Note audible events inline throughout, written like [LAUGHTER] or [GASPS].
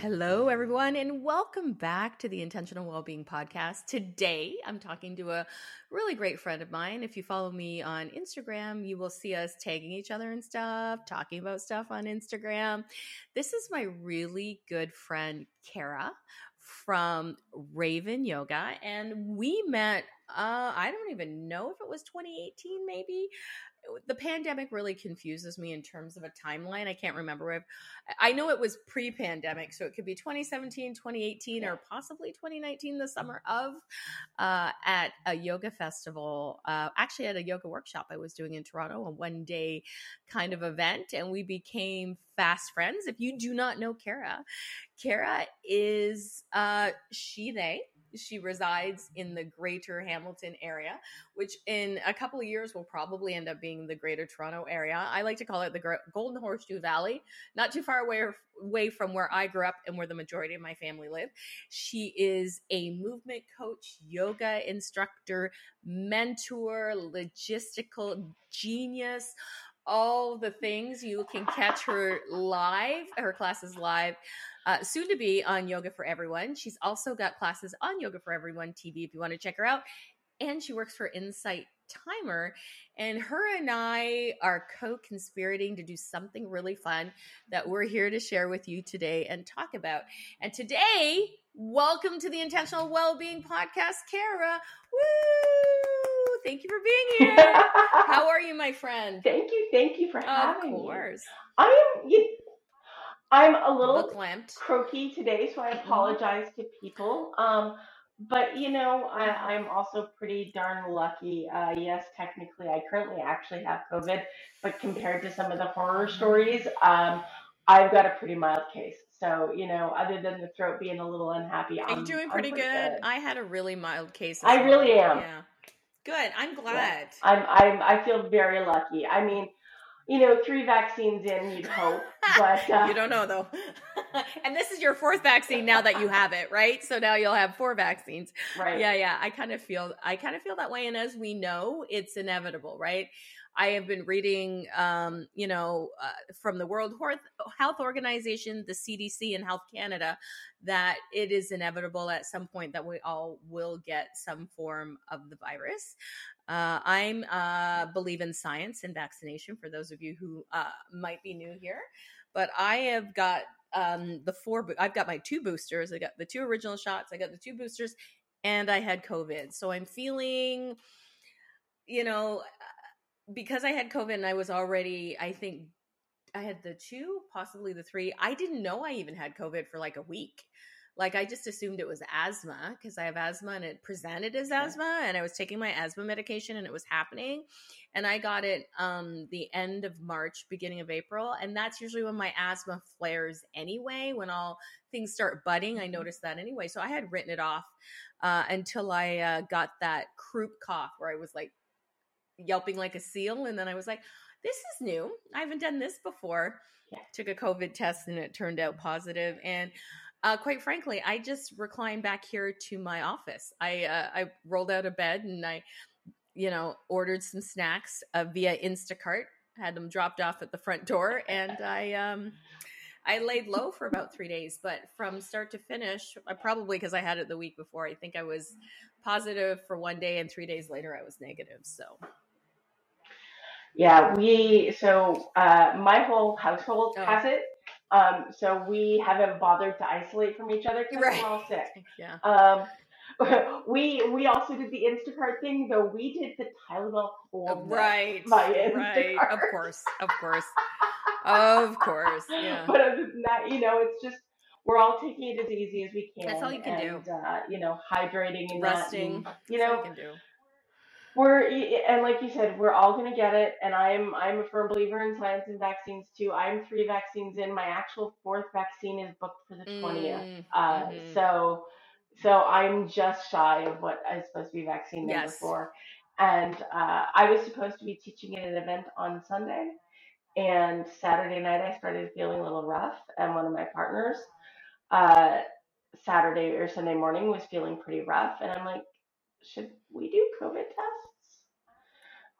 Hello, everyone, and welcome back to the Intentional Wellbeing Podcast. Today, I'm talking to a really great friend of mine. If you follow me on Instagram, you will see us tagging each other and stuff, talking about stuff on Instagram. This is my really good friend, Cara from Ravynn Yoga, and we met. Uh, I don't even know if it was 2018, maybe the pandemic really confuses me in terms of a timeline. I can't remember. If, I know it was pre pandemic, so it could be 2017, 2018, yeah. or possibly 2019, the summer of, uh, at a yoga festival, uh, actually at a yoga workshop I was doing in Toronto, a one day kind of event, and we became fast friends. If you do not know Cara, Cara is uh, she, they she resides in the greater Hamilton area, which in a couple of years will probably end up being the greater Toronto area. I like to call it the Golden Horseshoe Valley, not too far away, away from where I grew up and where the majority of my family live. She is a movement coach, yoga instructor, mentor, logistical genius all the things. You can catch her live, her classes live uh, soon to be on Yoga for Everyone. She's also got classes on Yoga for Everyone TV if you want to check her out. And she works for Insight Timer. And her and I are co conspirating to do something really fun that we're here to share with you today and talk about. And today, welcome to the Intentional Wellbeing Podcast, Cara. Woo! Thank you for being here. [LAUGHS] How are you, my friend? Thank you. Thank you for having me. Of course. Me. I am. You, I'm a little croaky today, so I mm-hmm. apologize to people. Um, but you know, I, I'm also pretty darn lucky. Uh, yes, technically, I currently actually have COVID, but compared to some of the horror mm-hmm. stories, um, I've got a pretty mild case. So you know, other than the throat being a little unhappy, I'm, doing I'm pretty, good. good. I had a really mild case. I well. really am. Yeah. Good. I'm glad. Yeah. I'm. I'm. I feel very lucky. I mean, you know, three vaccines in, you'd hope, [LAUGHS] but uh, you don't know though. [LAUGHS] and this is your fourth vaccine now that you have it, right? So now you'll have four vaccines. Right. Yeah, yeah. I kind of feel I kind of feel that way and as we know, it's inevitable, right? I have been reading, um, you know, uh, from the World Health Organization, the CDC, and Health Canada, that it is inevitable at some point that we all will get some form of the virus. Uh, I'm uh, believe in science and vaccination for those of you who uh, might be new here, but I have got um, the four. I've got my two boosters. I got the two original shots. I got the two boosters, and I had COVID. So I'm feeling, you know, because I had COVID and I was already, I think I had the two, possibly the three. I didn't know I even had COVID for like a week. Like I just assumed it was asthma because I have asthma and it presented as asthma and I was taking my asthma medication and it was happening. And I got it um the end of March, beginning of April, and that's usually when my asthma flares anyway, when all things start budding. I mm-hmm. noticed that anyway. So I had written it off uh, until I uh, got that croup cough where I was like yelping like a seal. And then I was like, this is new. I haven't done this before. Yeah. Took a COVID test and it turned out positive. And uh, quite frankly, I just reclined back here to my office. I uh, I rolled out of bed and I, you know, ordered some snacks uh, via Instacart. Had them dropped off at the front door, and I um, I laid low for about three days. But from start to finish, I probably because I had it the week before. I think I was positive for one day, and three days later, I was negative. So yeah, we so uh, my whole household oh. has it. Um, so we haven't bothered to isolate from each other because right. we're all sick. [LAUGHS] Yeah. Um, [LAUGHS] we we also did the Instacart thing, though we did the Tylenol cold. Right. Right. Of course. Of course. [LAUGHS] of course. Yeah. But other than that, you know, it's just we're all taking it as easy as we can. That's all you can and, do. Uh, you know, hydrating and resting. And, you know, you can do we're and like you said, we're all gonna get it. And I'm I'm a firm believer in science and vaccines too. I'm three vaccines in. My actual fourth vaccine is booked for the twentieth. Mm, uh, mm-hmm. So so I'm just shy of what I'm supposed to be vaccine number yes. four. And uh, I was supposed to be teaching at an event on Sunday. And Saturday night, I started feeling a little rough. And one of my partners, uh, Saturday or Sunday morning, was feeling pretty rough. And I'm like, should we do COVID tests?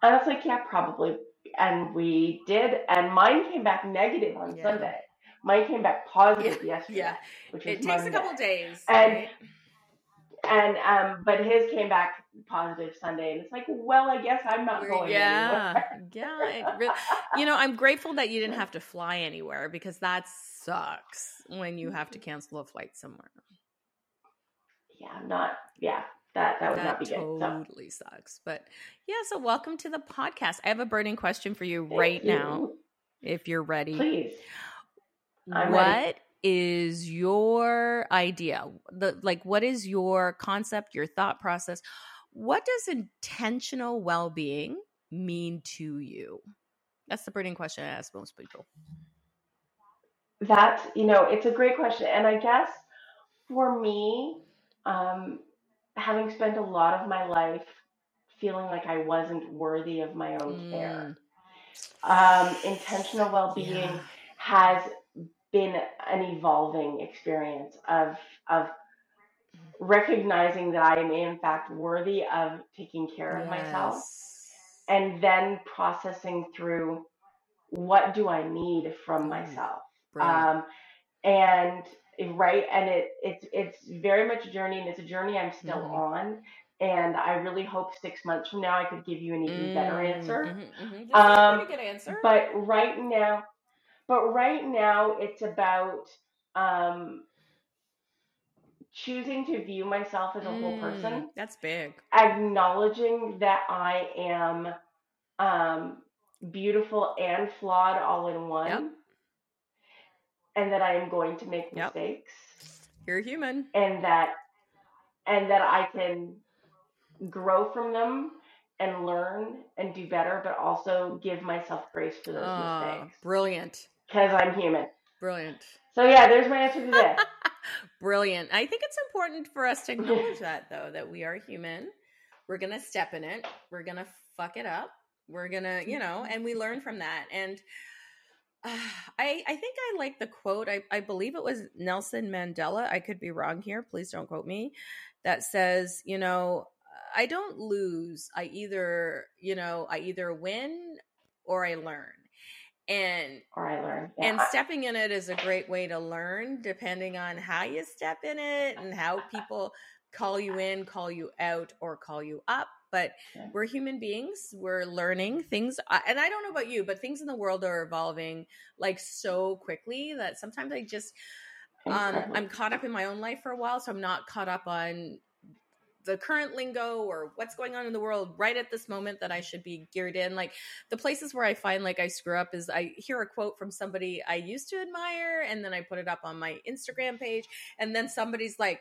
And I was like, yeah, probably. And we did. And mine came back negative on yeah. Sunday. Mine came back positive yeah, yesterday. Yeah, which it takes Monday. a couple days. And right? and um, but his came back positive Sunday, and it's like, well, I guess I'm not going. Yeah, yeah. [LAUGHS] Really, you know, I'm grateful that you didn't have to fly anywhere because that sucks when you have to cancel a flight somewhere. Yeah, I'm not. Yeah, that that would that not be totally good. Totally so. sucks. But yeah, so welcome to the podcast. I have a burning question for you Thank right you. now, if you're ready. Please. I'm what ready. is your idea? The like, what is your concept? Your thought process? What does intentional well-being mean to you? That's the burning question I ask most people. That's you know, it's a great question, and I guess for me, um, having spent a lot of my life feeling like I wasn't worthy of my own mm. care. Um, intentional well being yeah. has been an evolving experience of of recognizing that I am in fact worthy of taking care yes. of myself and then processing through what do I need from myself. Um, and right and it it's it's very much a journey and it's a journey i'm still mm-hmm. on and i really hope six months from now i could give you an even mm-hmm. better answer mm-hmm, mm-hmm. um, good answer but right now but right now it's about um, choosing to view myself as a whole person mm, that's big acknowledging that i am um, beautiful and flawed all in one yep and that I am going to make yep. mistakes. You're human. And that and that I can grow from them and learn and do better, but also give myself grace for those oh, mistakes. Brilliant. Because I'm human. Brilliant. So yeah, there's my answer to that. [LAUGHS] brilliant. I think it's important for us to acknowledge [LAUGHS] that though, that we are human. We're gonna step in it. We're gonna fuck it up. We're gonna, you know, and we learn from that. And [SIGHS] I I think I like the quote. I I believe it was Nelson Mandela. I could be wrong here. Please don't quote me. That says, you know, I don't lose. I either, you know, I either win or I learn. And or I learn. Yeah. And stepping in it is a great way to learn depending on how you step in it and how people call you in, call you out or call you up but we're human beings we're learning things and i don't know about you but things in the world are evolving like so quickly that sometimes i just um, i'm caught up in my own life for a while so i'm not caught up on the current lingo or what's going on in the world right at this moment that I should be geared in. Like the places where I find like I screw up is I hear a quote from somebody I used to admire and then I put it up on my Instagram page and then somebody's like,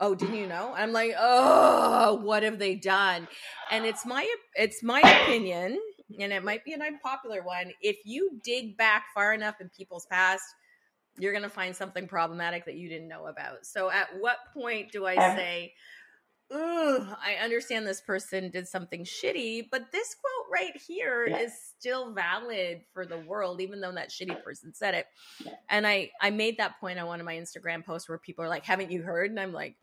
oh didn't you know i'm like oh what have they done and it's my it's my opinion and it might be an unpopular one if you dig back far enough in people's past you're going to find something problematic that you didn't know about so at what point do i say Ugh, I understand this person did something shitty, but this quote right here yeah. is still valid for the world, even though that shitty person said it. Yeah. And I I made that point on one of my Instagram posts where people are like, "Haven't you heard?" And I'm like,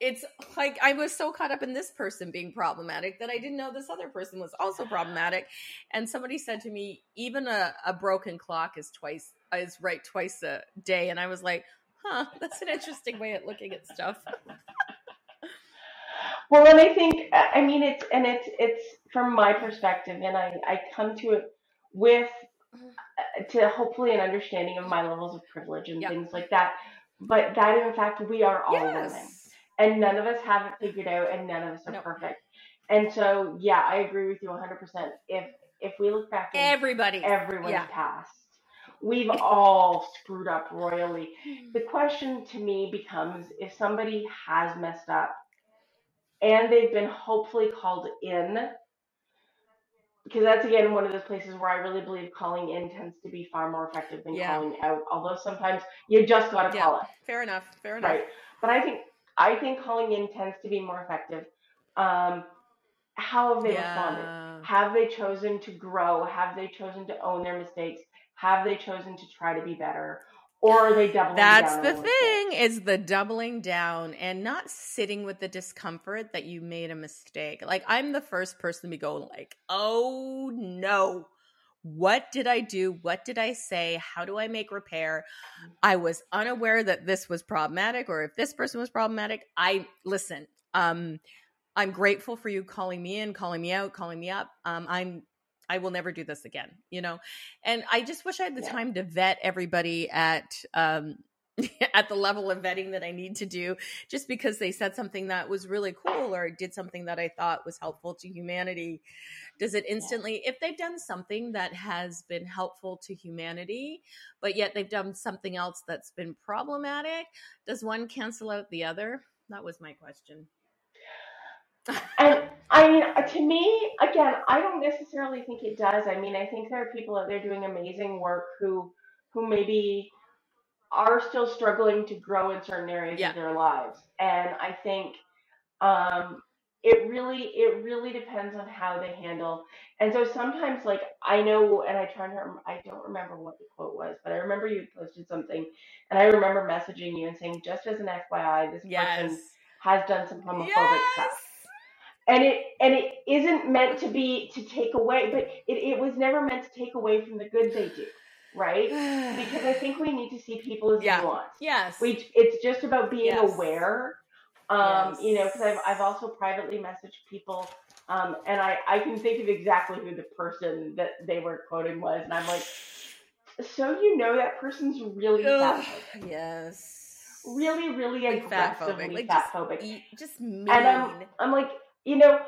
it's like I was so caught up in this person being problematic that I didn't know this other person was also problematic. And somebody said to me, even a, a broken clock is twice is right twice a day. And I was like, huh, [LAUGHS] that's an interesting way of looking at stuff. [LAUGHS] well, and I think I mean it's and it's it's from my perspective, and I I come to it with uh, to hopefully an understanding of my levels of privilege and yep. things like that. But that in fact we are all yes. women and none of us have it figured out and none of us are nope. perfect and so yeah i agree with you 100% if if we look back everybody everyone's yeah. past we've all screwed up royally hmm. the question to me becomes if somebody has messed up and they've been hopefully called in because that's again one of those places where I really believe calling in tends to be far more effective than yeah. calling out. Although sometimes you just got to yeah. call it. Fair enough. Fair enough. Right. But I think I think calling in tends to be more effective. Um, how have they yeah. responded? Have they chosen to grow? Have they chosen to own their mistakes? Have they chosen to try to be better? Or are they doubling That's the thing is the doubling down and not sitting with the discomfort that you made a mistake. Like I'm the first person to go like, "Oh no. What did I do? What did I say? How do I make repair? I was unaware that this was problematic or if this person was problematic. I listen, um, I'm grateful for you calling me in, calling me out, calling me up. Um, I'm I will never do this again, you know? And I just wish I had the yeah. time to vet everybody at um [LAUGHS] at the level of vetting that I need to do just because they said something that was really cool or did something that I thought was helpful to humanity. Does it instantly, if they've done something that has been helpful to humanity, but yet they've done something else that's been problematic, does one cancel out the other? That was my question. and [LAUGHS] I mean, uh, to me, again, I don't necessarily think it does. I mean, I think there are people out there doing amazing work who, who maybe are still struggling to grow in certain areas yeah. of their lives. And I think um, it really it really depends on how they handle. And so sometimes, like I know, and I try to I don't remember what the quote was, but I remember you posted something, and I remember messaging you and saying, just as an FYI, this yes. person has done some homophobic yes. stuff. And it and it isn't meant to be to take away, but it, it was never meant to take away from the good they do right? [SIGHS] because I think we need to see people as yeah. nuanced. Yes. We, it's just about being yes. aware. Um, yes. You know, because I've, I've also privately messaged people, um, and I, I can think of exactly who the person that they were quoting was, and I'm like, so you know that person's really fat. Yes. Really, really like aggressively like fat phobic. Just, just mean. And I'm, I'm like, you know,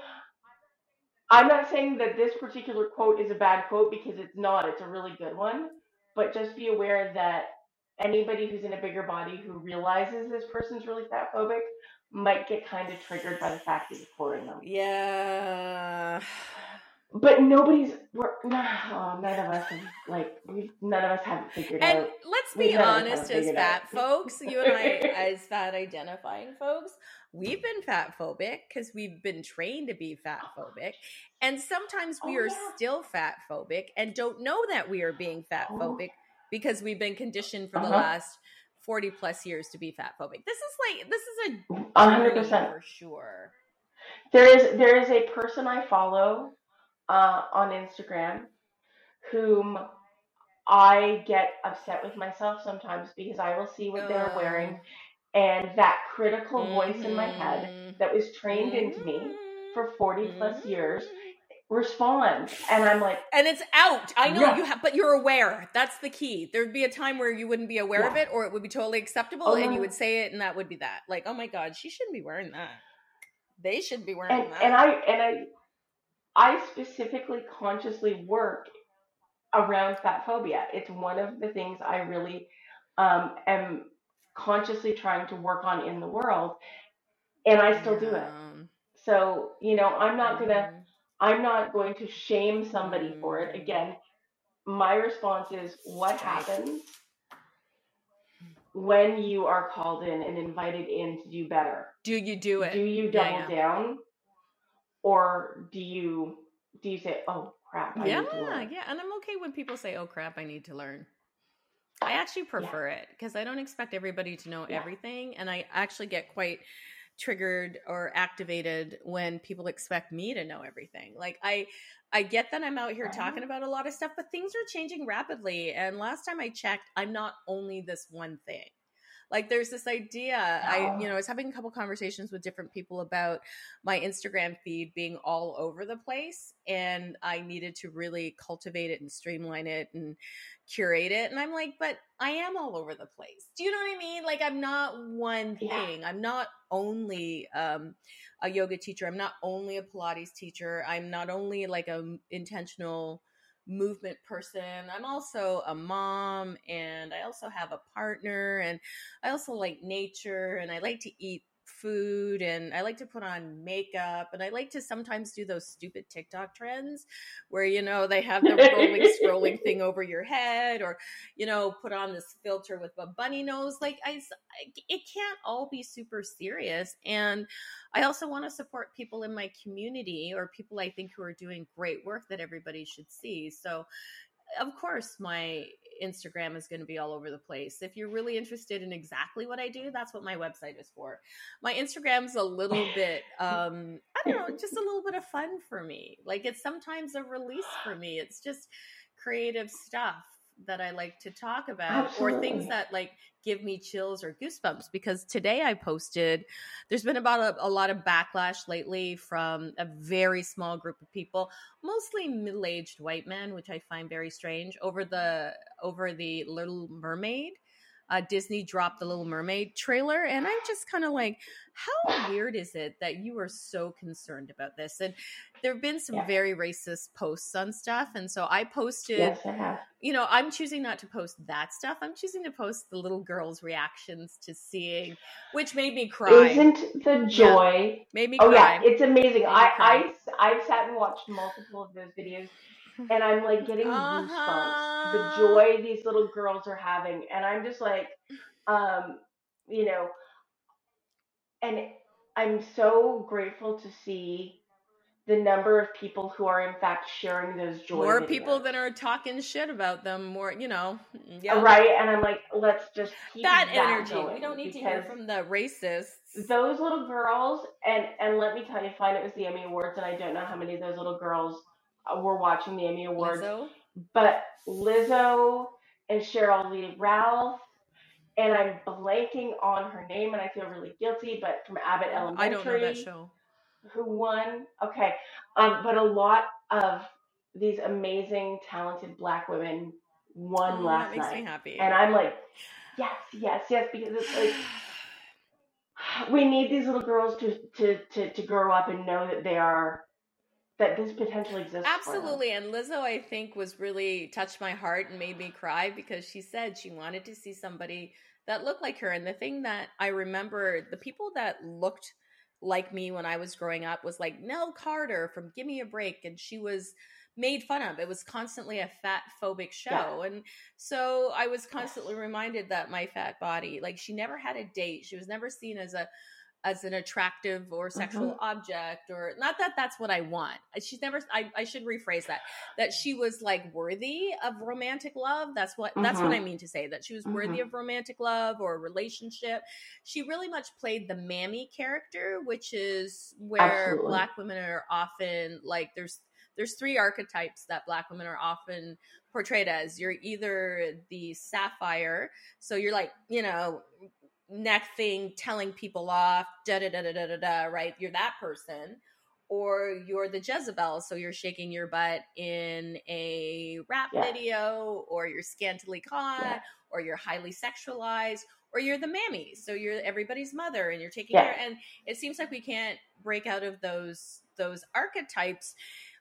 I'm not saying that this particular quote is a bad quote because it's not. It's a really good one but just be aware that anybody who's in a bigger body who realizes this person's really fat phobic might get kind of triggered by the fact that you're quoting them. Yeah. But nobody's we're [SIGHS] oh, none of us have, like we none of us have figured and out. And let's be honest, as fat out. folks, you and I [LAUGHS] as fat identifying folks, we've been fat phobic because we've been trained to be fat phobic. And sometimes we oh, are yeah. still fat phobic and don't know that we are being fat oh. phobic oh. because we've been conditioned for uh-huh. the last 40 plus years to be fat phobic. This is like, this is a 100% for sure. There is, there is a person I follow uh, on Instagram whom I get upset with myself sometimes because I will see what they're wearing and that critical voice mm-hmm. in my head mm-hmm. that was trained mm-hmm. into me for 40 plus mm-hmm. years responds and i'm like and it's out i know yeah. you have but you're aware that's the key there'd be a time where you wouldn't be aware yeah. of it or it would be totally acceptable oh, and you would say it and that would be that like oh my god she shouldn't be wearing that they should be wearing and, that and i and i i specifically consciously work around fat phobia it's one of the things i really um, am consciously trying to work on in the world and I still do it. So, you know, I'm not going to mm-hmm. I'm not going to shame somebody for it. Mm-hmm. Again, my response is what happens when you are called in and invited in to do better? Do you do it? Do you double yeah, yeah. down or do you do you say, "Oh crap, I yeah, yeah, and I'm okay when people say, "Oh crap, I need to learn." I actually prefer yeah. it because I don't expect everybody to know yeah. everything. And I actually get quite triggered or activated when people expect me to know everything. Like I I get that I'm out here uh-huh. talking about a lot of stuff, but things are changing rapidly. And last time I checked, I'm not only this one thing. Like there's this idea. I, you know, I was having a couple conversations with different people about my Instagram feed being all over the place. And I needed to really cultivate it and streamline it and curate it. And I'm like, but I am all over the place. Do you know what I mean? Like I'm not one thing. Yeah. I'm not only um a yoga teacher. I'm not only a Pilates teacher. I'm not only like a intentional movement person. I'm also a mom and I also have a partner and I also like nature and I like to eat food and I like to put on makeup and I like to sometimes do those stupid TikTok trends where you know they have the rolling scrolling [LAUGHS] thing over your head or you know put on this filter with a bunny nose. Like I it can't all be super serious and I also want to support people in my community or people I think who are doing great work that everybody should see. So of course my Instagram is going to be all over the place. If you're really interested in exactly what I do, that's what my website is for. My Instagram's a little [LAUGHS] bit um I don't know, just a little bit of fun for me. Like it's sometimes a release for me. It's just creative stuff that I like to talk about Absolutely. or things that like give me chills or goosebumps because today I posted there's been about a, a, lot of backlash lately from a very small group of people mostly middle-aged white men which I find very strange over the over the little mermaid uh, Disney dropped the Little Mermaid trailer, and I'm just kind of like, how weird is it that you are so concerned about this? And there have been some yeah. very racist posts on stuff, and so I posted. Yes, I. You know, I'm choosing not to post that stuff. I'm choosing to post the little girls' reactions to seeing, which made me cry. Isn't the joy? Yeah. Made me. Cry? Oh cry. yeah, it's amazing. I I I've sat and watched multiple of those videos and I'm like getting uh-huh. goosebumps. The joy these little girls are having, and I'm just like, um, you know, and I'm so grateful to see the number of people who are in fact sharing those joy. More people that are talking shit about them. More, you know, yeah. Right, and I'm like, let's just keep that, that energy. We don't need to hear from the racists. Those little girls, and and let me tell you, fine, it was the Emmy Awards, and I don't know how many of those little girls were watching the Emmy Awards. Lizzo? But Lizzo and Sheryl Lee Ralph, and I'm blanking on her name, and I feel really guilty. But from Abbott Elementary, I don't know that show. Who won? Okay, um, but a lot of these amazing, talented Black women won oh, last that makes night, me happy. and I'm like, yes, yes, yes, because it's like. [SIGHS] We need these little girls to, to, to, to grow up and know that they are that this potentially exists. Absolutely. And Lizzo, I think, was really touched my heart and made me cry because she said she wanted to see somebody that looked like her. And the thing that I remember, the people that looked like me when I was growing up was like Nell Carter from Give Me a Break. And she was made fun of. It was constantly a fat phobic show. Yeah. And so I was constantly reminded that my fat body, like she never had a date. She was never seen as a as an attractive or sexual mm-hmm. object or not that that's what i want she's never I, I should rephrase that that she was like worthy of romantic love that's what mm-hmm. that's what i mm-hmm. mean to say that she was mm-hmm. worthy of romantic love or a relationship she really much played the mammy character which is where Absolutely. black women are often like there's there's three archetypes that black women are often portrayed as you're either the sapphire so you're like you know neck thing telling people off, da da da da da da da, right? You're that person. Or you're the Jezebel, so you're shaking your butt in a rap yeah. video, or you're scantily clad, yeah. or you're highly sexualized, or you're the mammy, so you're everybody's mother, and you're taking yeah. care. And it seems like we can't break out of those those archetypes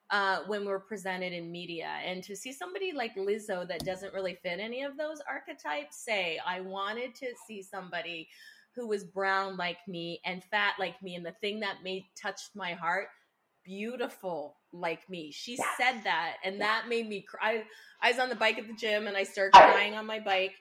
uh, when we're presented in media. And to see somebody like Lizzo that doesn't really fit any of those archetypes say, I wanted to see somebody who was brown like me and fat like me. And the thing that made touched my heart, beautiful like me. She yes. said that, and that made me cry. I was on the bike at the gym and I started crying on my bike.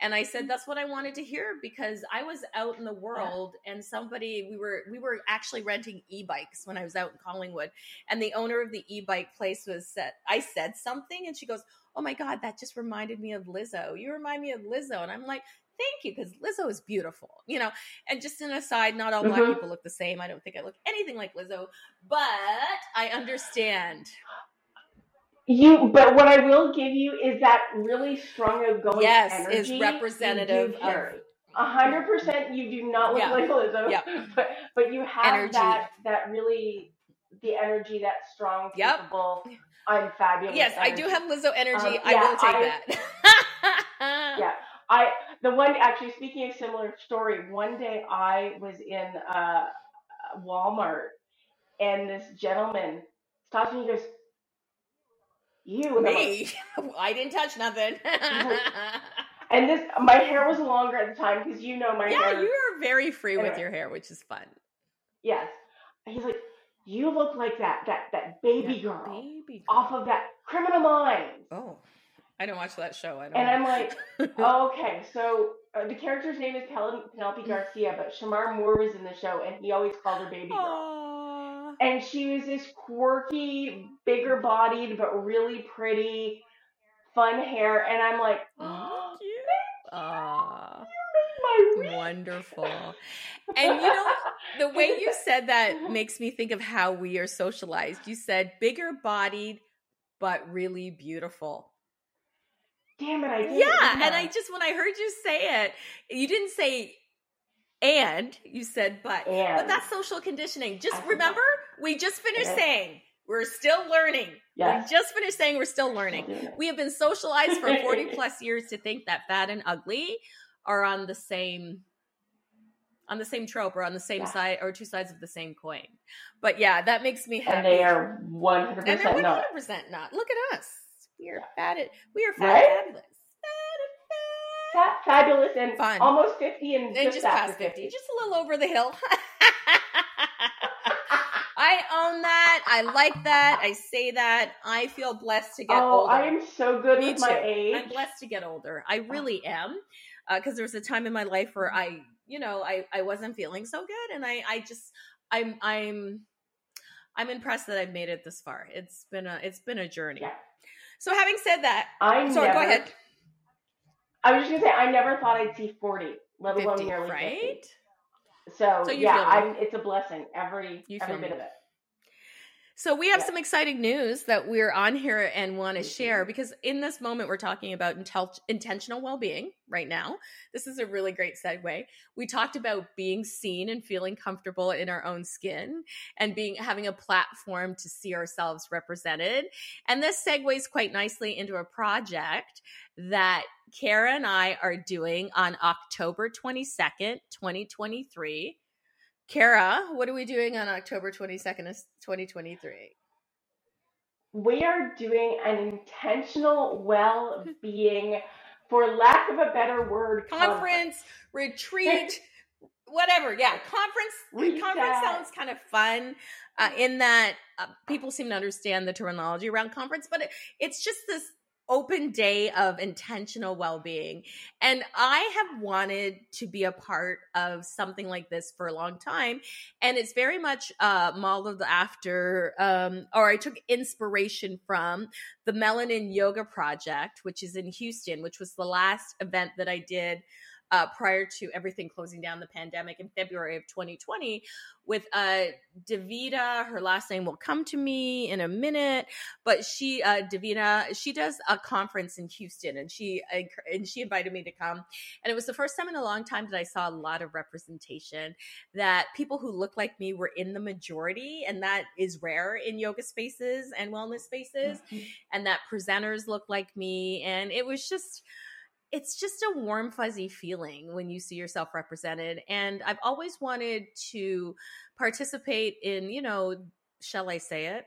And I said that's what I wanted to hear because I was out in the world and somebody we were we were actually renting e-bikes when I was out in Collingwood and the owner of the e-bike place was said I said something and she goes, "Oh my god, that just reminded me of Lizzo. You remind me of Lizzo." And I'm like, "Thank you because Lizzo is beautiful." You know, and just an aside, not all mm-hmm. black people look the same. I don't think I look anything like Lizzo, but I understand you, but what I will give you is that really strong outgoing yes, energy. is representative of a hundred percent. You do not look yeah. like Lizzo, yeah. [LAUGHS] but but you have energy. that that really the energy, that strong, capable. Yep. I'm fabulous. Yes, energy. I do have Lizzo energy. Um, I will take I, that. [LAUGHS] yeah, I the one actually speaking a similar story. One day I was in uh, Walmart and this gentleman stops me. He goes, you. Me? [LAUGHS] I didn't touch nothing. [LAUGHS] and this, my hair was longer at the time because you know my yeah, hair. Yeah, you are very free anyway. with your hair, which is fun. Yes. he's like, you look like that that that baby girl, baby girl off of that Criminal Minds. Oh, I don't watch that show. I don't. And know. I'm like, oh, [LAUGHS] okay, so uh, the character's name is Penelope Garcia, but Shemar Moore was in the show, and he always called her baby girl. Aww and she was this quirky, bigger bodied, but really pretty, fun hair. And I'm like, [GASPS] oh, Aww. You Wonderful. And you know, the way you [LAUGHS] said that mm-hmm. makes me think of how we are socialized. You said bigger bodied, but really beautiful. damn it, I did. Yeah, and I just when I heard you say it, you didn't say and you said but and. but that's social conditioning just remember we just finished saying we're still learning yes. we just finished saying we're still learning we have been socialized for 40 [LAUGHS] plus years to think that fat and ugly are on the same on the same trope or on the same yeah. side or two sides of the same coin but yeah that makes me happy and they are 100% and they're 100% not. not look at us we are fat we are fat right? fabulous fabulous and Fun. almost 50 and, and just, just past 50. 50. Just a little over the hill. [LAUGHS] I own that. I like that. I say that. I feel blessed to get oh, older. I am so good Me with too. my age. I'm blessed to get older. I really am. Because uh, there was a time in my life where I, you know, I, I wasn't feeling so good. And I, I just, I'm, I'm, I'm impressed that I've made it this far. It's been a, it's been a journey. Yeah. So having said that, I sorry, never, go ahead. I was just gonna say I never thought I'd see forty, let 50, alone nearly right? 50. So, so yeah, I'm, it's a blessing every every bit me. of it. So we have yeah. some exciting news that we're on here and want to mm-hmm. share because in this moment we're talking about intel- intentional well-being right now. This is a really great segue. We talked about being seen and feeling comfortable in our own skin and being having a platform to see ourselves represented. And this segues quite nicely into a project that Cara and I are doing on October 22nd, 2023 Cara, what are we doing on October 22nd, 2023? We are doing an intentional well [LAUGHS] being, for lack of a better word, conference, conference. retreat, [LAUGHS] whatever. Yeah, conference. Reset. Conference sounds kind of fun uh, in that uh, people seem to understand the terminology around conference, but it, it's just this open day of intentional well-being. And i have wanted to be a part of something like this for a long time and it's very much uh modeled after um or i took inspiration from the melanin yoga project which is in houston which was the last event that i did uh, prior to everything closing down the pandemic in February of 2020 with uh, Davida. Her last name will come to me in a minute, but she, uh, Davina, she does a conference in Houston, and she and she invited me to come, and it was the first time in a long time that I saw a lot of representation. That people who look like me were in the majority, and that is rare in yoga spaces and wellness spaces, mm-hmm. and that presenters look like me, and it was just it's just a warm fuzzy feeling when you see yourself represented and i've always wanted to participate in you know shall i say it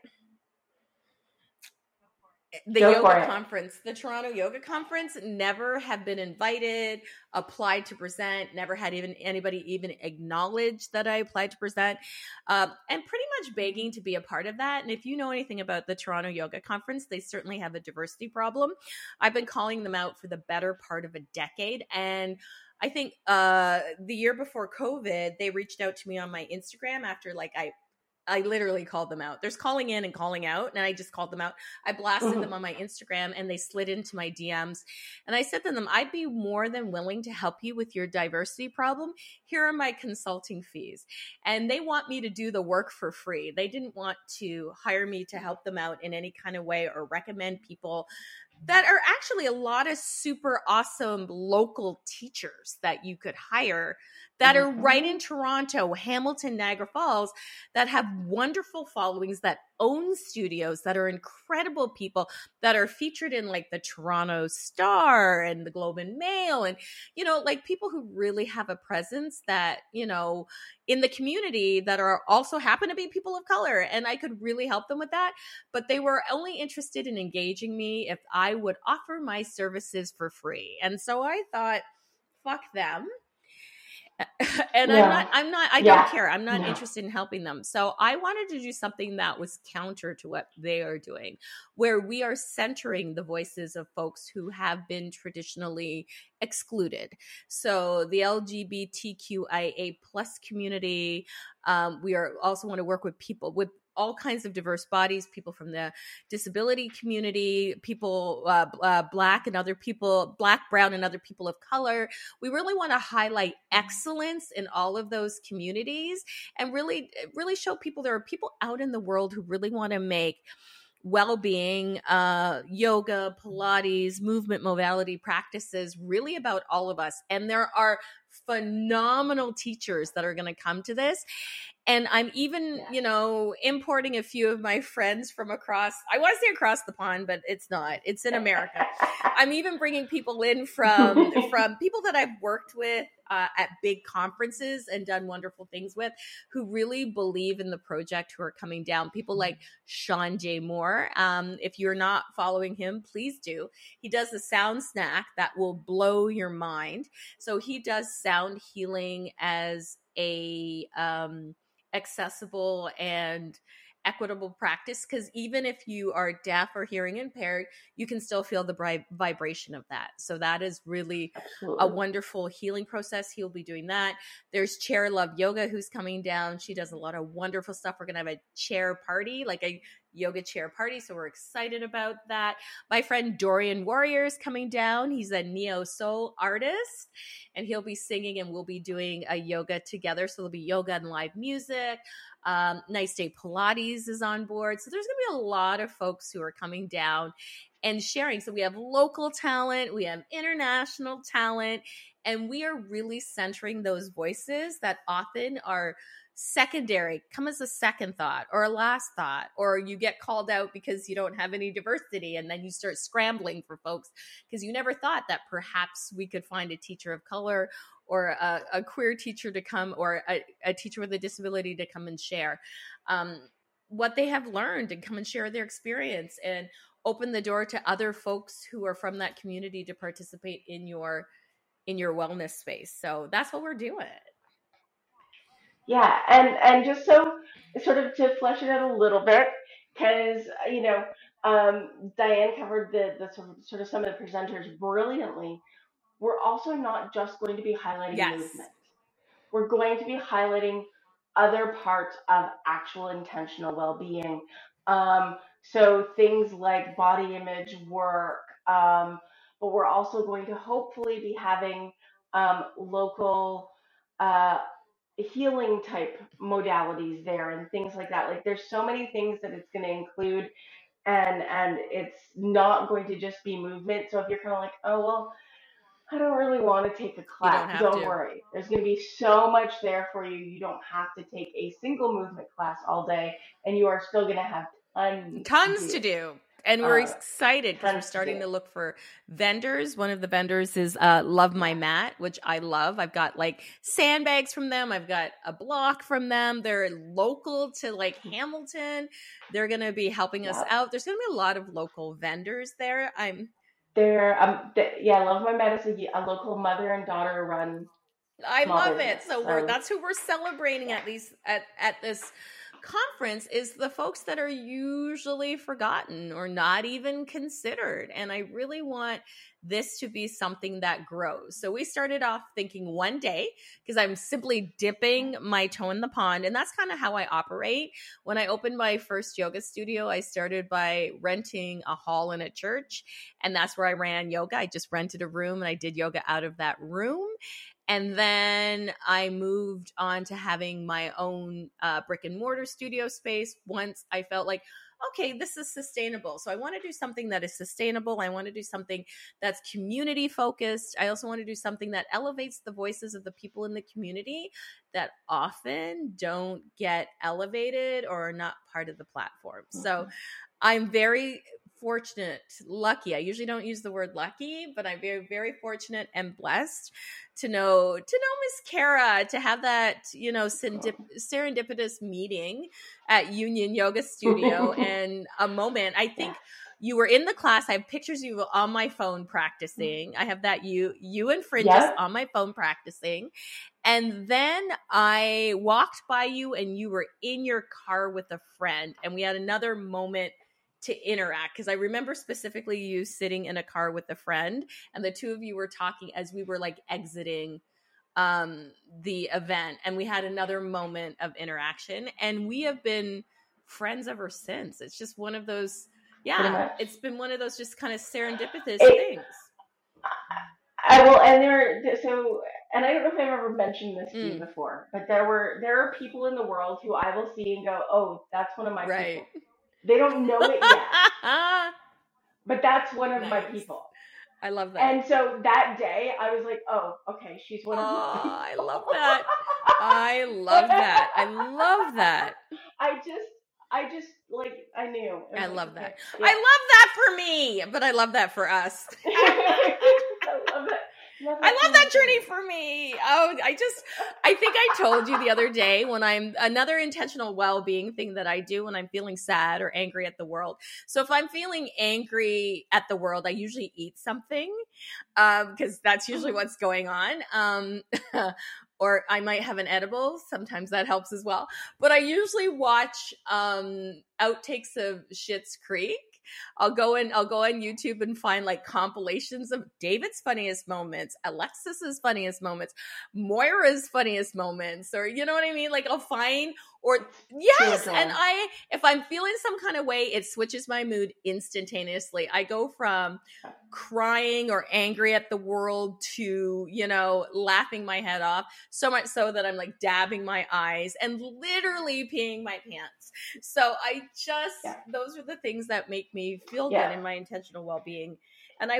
the Go yoga conference, the Toronto Yoga Conference, never have been invited, applied to present, never had even anybody even acknowledge that I applied to present, um, and pretty much begging to be a part of that. And if you know anything about the Toronto Yoga Conference, they certainly have a diversity problem. I've been calling them out for the better part of a decade, and I think uh, the year before COVID, they reached out to me on my Instagram after like I I literally called them out. There's calling in and calling out, and I just called them out. I blasted mm-hmm. them on my Instagram, and they slid into my DMs. And I said to them, I'd be more than willing to help you with your diversity problem. Here are my consulting fees. And they want me to do the work for free. They didn't want to hire me to help them out in any kind of way or recommend people that are actually a lot of super awesome local teachers that you could hire that are right in mm-hmm. Toronto, Hamilton, Niagara Falls, that have wonderful followings, that own studios, that are incredible people, that are featured in like the Toronto Star and the Globe and Mail, and, you know, like people who really have a presence that, you know, in the community that are also happen to be people of color. And I could really help them with that. But they were only interested in engaging me if I would offer my services for free. And so I thought, fuck them [LAUGHS] and yeah. i'm not i'm not i yeah. don't care i'm not yeah. interested in helping them so i wanted to do something that was counter to what they are doing where we are centering the voices of folks who have been traditionally excluded so the lgbtqia plus community um, we are also want to work with people with all kinds of diverse bodies people from the disability community people uh, uh, black and other people black brown and other people of color. We really want to highlight excellence in all of those communities and really really show people there are people out in the world who really want to make well-being uh yoga pilates movement modality practices really about all of us. And there are phenomenal teachers that are going to come to this. And i'm even yeah. you know importing a few of my friends from across i want to say across the pond but it's not it's in america. [LAUGHS] I'm even bringing people in from from people that i've worked with uh, at big conferences and done wonderful things with who really believe in the project who are coming down. People like sean j. Moore um, if you're not following him please do. He does a sound snack that will blow your mind. So he does sound healing as a um, accessible and equitable practice because even if you are deaf or hearing impaired, you can still feel the bri- vibration of that. So that is really Absolutely. a wonderful healing process. He'll be doing that. There's Chair Love Yoga who's coming down. She does a lot of wonderful stuff. We're going to have a chair party, like a yoga chair party. So we're excited about that. My friend Dorian Warrior is coming down. He's a neo soul artist and he'll be singing and we'll be doing a yoga together. So there'll be yoga and live music. Um, nice Day Pilates is on board. So there's going to be a lot of folks who are coming down and sharing. So we have local talent, we have international talent, and we are really centering those voices that often are secondary come as a second thought or a last thought or you get called out because you don't have any diversity and then you start scrambling for folks because you never thought that perhaps we could find a teacher of color or a, a queer teacher to come or a, a, teacher with a disability to come and share. Um, what they have learned and come and share their experience and open the door to other folks who are from that community to participate in your in your wellness space. So that's what we're doing yeah, and and just so sort of to flesh it out a little bit, because you know um, Diane covered the the sort of, sort of some of the presenters brilliantly. We're also not just going to be highlighting yes. movement. We're going to be highlighting other parts of actual intentional well-being. Um, so things like body image work, um, but we're also going to hopefully be having um, local uh, healing type modalities there and things like that. Like there's so many things that it's going to include and and it's not going to just be movement. So if you're kind of like, "Oh, well, I don't really want to take a class." Don't, don't worry. There's going to be so much there for you. You don't have to take a single movement class all day and you are still going to have tons tons to do. To do and we're uh, excited because we're starting to look for vendors. One of the vendors is uh, Love My Mat, which I love. I've got like sandbags from them. I've got a block from them. They're local to like Hamilton. They're going to be helping us out. There's going to be a lot of local vendors there. I'm there. Um, th- yeah, Love My Mat is a, a local mother and daughter run. I love business. it. So, so we're that's who we're celebrating at these at at this conference is the folks that are usually forgotten or not even considered. And I really want this to be something that grows. So we started off thinking one day because I'm simply dipping my toe in the pond. And that's kind of how I operate. When I opened my first yoga studio, I started by renting a hall in a church. And that's where I ran yoga. I just rented a room and I did yoga out of that room. And then I moved on to having my own uh, brick and mortar studio space once I felt like, okay, this is sustainable. So I want to do something that is sustainable. I want to do something that's community focused. I also want to do something that elevates the voices of the people in the community that often don't get elevated or are not part of the platform. Mm-hmm. So I'm very fortunate, lucky. I usually don't use the word lucky, but I'm very, very fortunate and blessed to know to know Miss Cara to have that you know serendipitous meeting at Union Yoga [LAUGHS] Studio and a moment. I think you were in the class. I have pictures of you on my phone mm. practicing. I have that you you and Fringes yep. on my phone practicing. And then I walked by you and you were in your car with a friend and we had another moment to interact because I remember specifically you sitting in a car with a friend and the two of you were talking as we were like exiting um the event and we had another moment of interaction and we have been friends ever since. It's just one of those yeah, it's been one of those just kind of serendipitous it, things. I will and there so and I don't know if I've ever mentioned this to mm. you before, but there were there are people in the world who I will see and go, "Oh, that's one of my right. people." They don't know it yet. [LAUGHS] but that's one of nice. my people. I love that. And so that day, I was like, "Oh, okay, she's one of." Oh, I love that. I love that. I love that. [LAUGHS] I just, I just like I knew. I, love like, that. Okay. Yeah. I love that for me, but I love that for us. [LAUGHS] I love that. I love that journey for me. Oh, I just, I think I told you the other day when I'm another intentional well being thing that I do when I'm feeling sad or angry at the world. So if I'm feeling angry at the world, I usually eat something because um, that's usually what's going on. Um, [LAUGHS] or I might have an edible. Sometimes that helps as well. But I usually watch um, outtakes of Schitt's Creek I'll go in, I'll go on YouTube and find like compilations of David's funniest moments, Alexis's funniest moments, Moira's funniest moments, or you know what I mean? Like I'll find or yes, and I if I'm feeling some kind of way, it switches my mood instantaneously. I go from crying or angry at the world to, you know, laughing my head off, so much so that I'm like dabbing my eyes and literally peeing my pants. So I just yeah. those are the things that make me feel yeah. good in my intentional well-being and i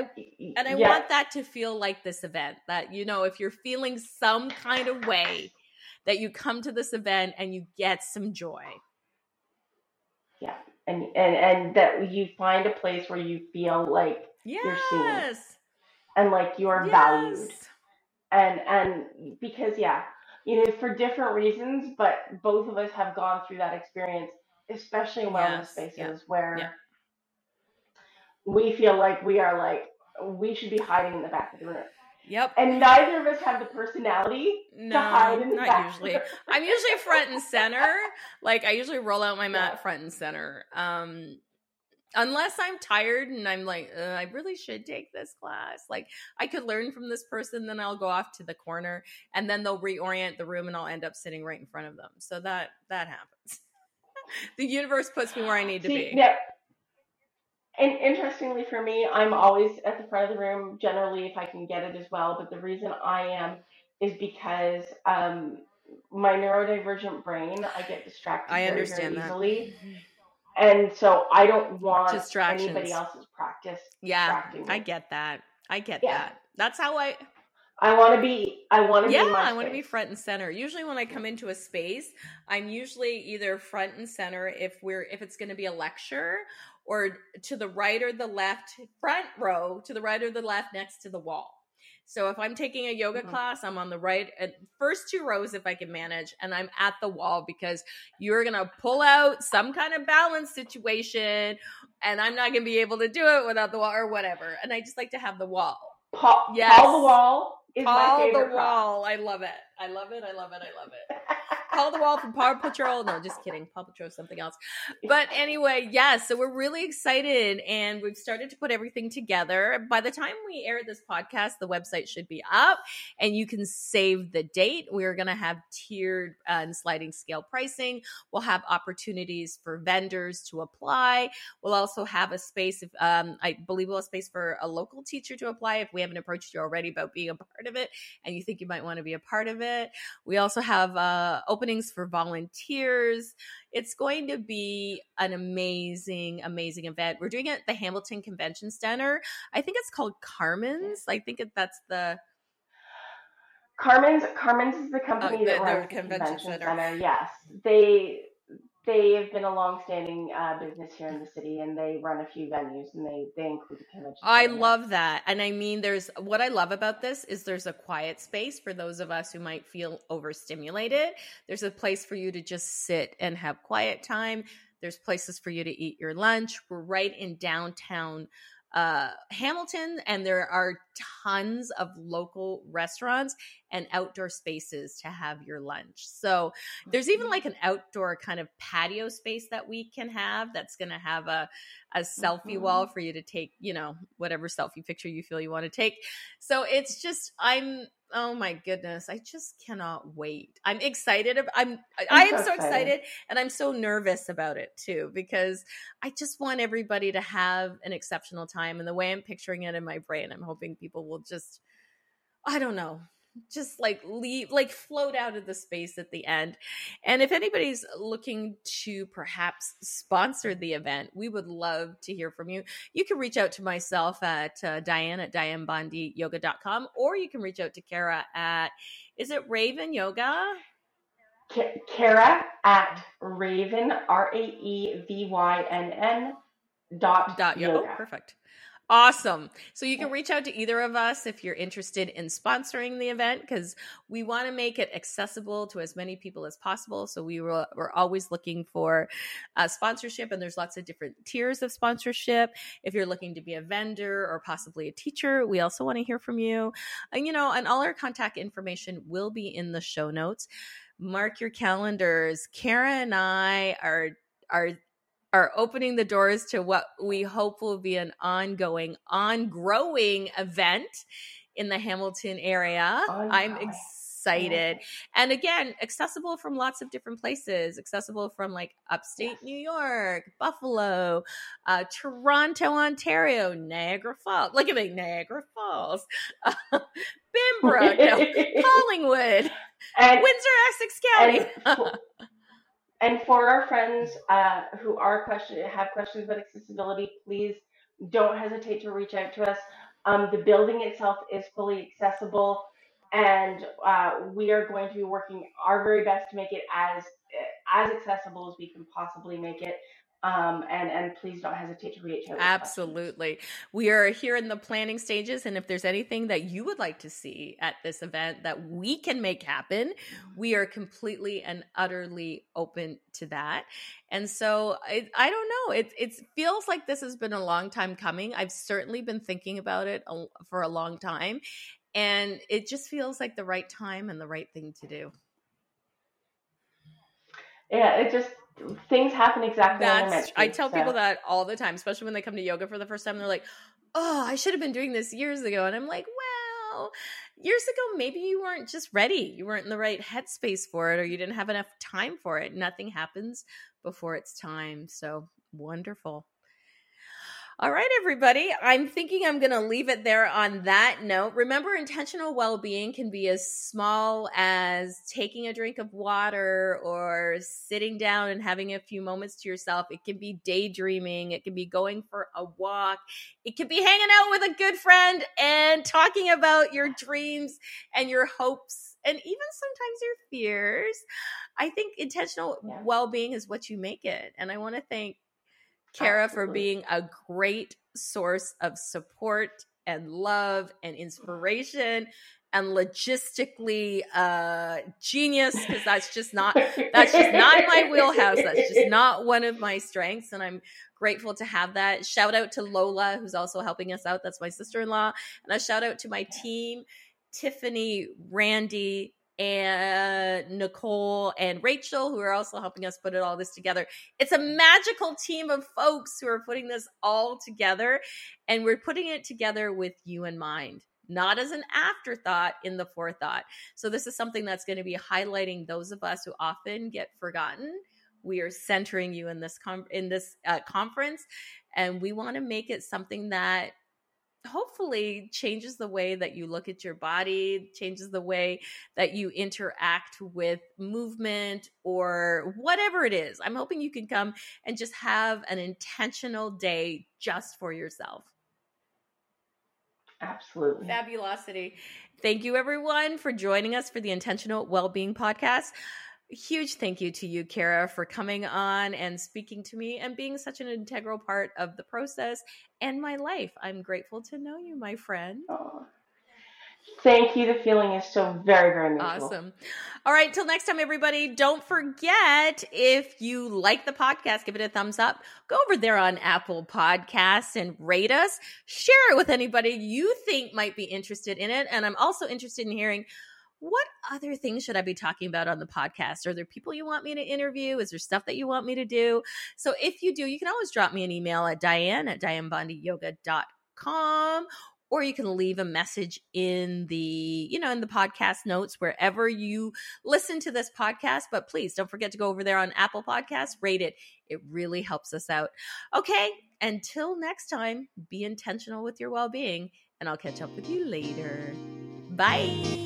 and i yeah. want that to feel like this event that you know if you're feeling some kind of way that you come to this event and you get some joy. Yeah. And and and that you find a place where you feel like yes. you're seen and like you're yes. valued. And and because yeah, you know, for different reasons, but both of us have gone through that experience, especially in wellness yes. spaces yeah. where yeah. we feel like we are like we should be hiding in the back of the room. Yep. And neither of us have the personality no, to hide in the not back. usually. I'm usually front and center. [LAUGHS] Like I usually roll out my mat yeah. front and center. Um unless I'm tired and I'm like, I really should take this class. Like I could learn from this person, then I'll go off to the corner and then they'll reorient the room and I'll end up sitting right in front of them. So that that happens. [LAUGHS] the universe puts me where I need See, to be. Yeah and interestingly for me, I'm always at the front of the room, generally if I can get it as well. But the reason I am is because um, my neurodivergent brain, I get distracted I very, very easily. And so I don't want anybody else's practice. Yeah, I get that. I get yeah. that. That's how I I want to be. I want to. Yeah, I want to be front and center. Usually, when I come into a space, I'm usually either front and center if we're if it's going to be a lecture, or to the right or the left, front row to the right or the left next to the wall. So if I'm taking a yoga mm-hmm. class, I'm on the right and first two rows if I can manage, and I'm at the wall because you're gonna pull out some kind of balance situation, and I'm not gonna be able to do it without the wall or whatever. And I just like to have the wall. Paul, yes. Paul the wall is Paul my favorite the wall. I love it. I love it. I love it. I love it. Paul the Wall from Paw Patrol. No, just kidding. Paw Patrol is something else. But [LAUGHS] anyway, yes, yeah, so we're really excited and we've started to put everything together. By the time we air this podcast, the website should be up and you can save the date. We're going to have tiered uh, and sliding scale pricing. We'll have opportunities for vendors to apply. We'll also have a space, if um, I believe we'll have a space for a local teacher to apply if we haven't approached you already about being a part of it and you think you might want to be a part of it. We also have uh, open openings for volunteers. It's going to be an amazing, amazing event. We're doing it at the Hamilton Convention Center. I think it's called Carmen's. I think that's the Carmen's. Carmen's is the oh, company oh, the, that runs the convention, convention center. center. Yes, they they have been a long-standing uh, business here in the city, and they run a few venues, and they they include the convention. I love that, and I mean, there's what I love about this is there's a quiet space for those of us who might feel overstimulated. There's a place for you to just sit and have quiet time. There's places for you to eat your lunch. We're right in downtown uh, Hamilton, and there are tons of local restaurants and outdoor spaces to have your lunch. So there's even like an outdoor kind of patio space that we can have that's going to have a, a selfie mm-hmm. wall for you to take, you know, whatever selfie picture you feel you want to take. So it's just, I'm, oh my goodness, I just cannot wait. I'm excited. I'm, I so excited. excited and I'm so nervous about it too, because I just want everybody to have an exceptional time. And the way I'm picturing it in my brain, I'm hoping people will just, I don't know just like leave like float out of the space at the end. And if anybody's looking to perhaps sponsor the event we would love to hear from you. You can reach out to myself at uh, diane at dianebondyyoga.com or you can reach out to Cara at is it Ravynn Yoga? Cara at Ravynn r-a-e-v-y-n-n dot, dot yoga. Oh, perfect Awesome. So you can reach out to either of us if you're interested in sponsoring the event because we want to make it accessible to as many people as possible. So we were, we're always looking for uh, sponsorship, and there's lots of different tiers of sponsorship. If you're looking to be a vendor or possibly a teacher, we also want to hear from you. And, you know, and all our contact information will be in the show notes. Mark your calendars. Cara and I are are are opening the doors to what we hope will be an ongoing, on-growing event in the Hamilton area. Oh, I'm excited. And again, accessible from lots of different places, accessible from like upstate yes. New York, Buffalo, uh, Toronto, Ontario, Niagara Falls. Look at me, Niagara Falls, uh, [LAUGHS] Pembroke, [LAUGHS] Collingwood, and, Windsor, Essex County. [LAUGHS] And, for our friends uh, who are question have questions about accessibility, please don't hesitate to reach out to us. Um, the building itself is fully accessible, and uh, we are going to be working our very best to make it as as accessible as we can possibly make it. Um, and and please don't hesitate to reach out. Absolutely, we are here in the planning stages, and if there's anything that you would like to see at this event that we can make happen, we are completely and utterly open to that. And so I, I don't know. It it feels like this has been a long time coming. I've certainly been thinking about it for a long time, and it just feels like the right time and the right thing to do. Yeah, it just things happen exactly That's, I tell so. people that all the time, especially when they come to yoga for the first time. They're like, "Oh, I should have been doing this years ago," and I'm like, "Well." Years ago, maybe you weren't just ready. You weren't in the right headspace for it, or you didn't have enough time for it. Nothing happens before it's time. So wonderful. All right, everybody. I'm thinking I'm going to leave it there on that note. Remember, intentional well being can be as small as taking a drink of water or sitting down and having a few moments to yourself. It can be daydreaming, it can be going for a walk, it can be hanging out with a good friend and talking about your dreams and your hopes and even sometimes your fears. I think intentional yeah. well being is what you make it. And I want to thank Cara Absolutely. for being a great source of support and love and inspiration and logistically uh genius because that's just not that's just not my wheelhouse. That's just [LAUGHS] not one of my strengths and i'm grateful to have that. Shout out to lola who's also helping us out. That's my sister-in-law. And a shout out to my team tiffany randy and Nicole and Rachel, who are also helping us put it all this together. It's a magical team of folks who are putting this all together, and we're putting it together with you in mind. Not as an afterthought in the forethought. So, this is something that's going to be highlighting those of us who often get forgotten. We are centering you in this com- in this uh, conference, and we want to make it something that hopefully changes the way that you look at your body, changes the way that you interact with movement or whatever it is. I'm hoping you can come and just have an intentional day just for yourself. Absolutely. Fabulosity. Thank you, everyone, for joining us for the Intentional Wellbeing Podcast huge thank you to you, Cara, for coming on and speaking to me and being such an integral part of the process and my life. I'm grateful to know you, my friend. Oh, thank you. The feeling is so very, very mutual. Awesome. All right. Till next time, everybody, don't forget if you like the podcast, give it a thumbs up. Go over there on Apple Podcasts and rate us. Share it with anybody you think might be interested in it. And I'm also interested in hearing what other things should I be talking about on the podcast? Are there people you want me to interview? Is there stuff that you want me to do? So if you do, you can always drop me an email at diane at dianebondyyoga.com or you can leave a message in the you know in the podcast notes wherever you listen to this podcast but please don't forget to go over there on apple podcasts rate it it really helps us out okay until next time be intentional with your well-being and i'll catch up with you later bye